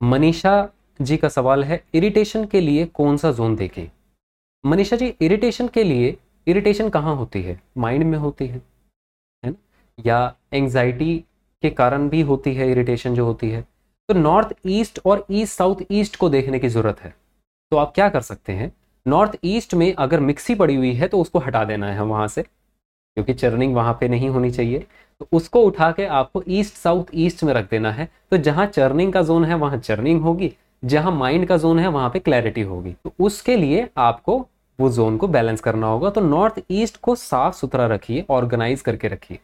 मनीषा जी का सवाल है इरिटेशन के लिए कौन सा जोन देखें? मनीषा जी इरिटेशन के लिए इरिटेशन कहाँ होती है? माइंड में होती है है ना? या एंजाइटी के कारण भी होती है इरिटेशन जो होती है। तो नॉर्थ ईस्ट और ईस्ट साउथ ईस्ट को देखने की ज़रूरत है। तो आप क्या कर सकते हैं? नॉर्थ ईस्ट में अगर मिक्सी पड़ी हुई है तो उसको हटा देना है वहाँ से। क्योंकि चर्निंग वहाँ पे नहीं होनी चाहिए। तो उसको उठा के आपको ईस्ट साउथ ईस्ट में रख देना है। तो जहाँ चर्निंग का जोन है, वहाँ चर्निंग होगी। जहाँ माइंड का जोन है, वहाँ पे क्लैरिटी होगी। तो उसके लिए आपको वो जोन को बैलेंस करना होगा। तो नॉर्थ ईस्ट को साफ़ सुथरा रखिए, ऑर्गेनाइज करके रखिए।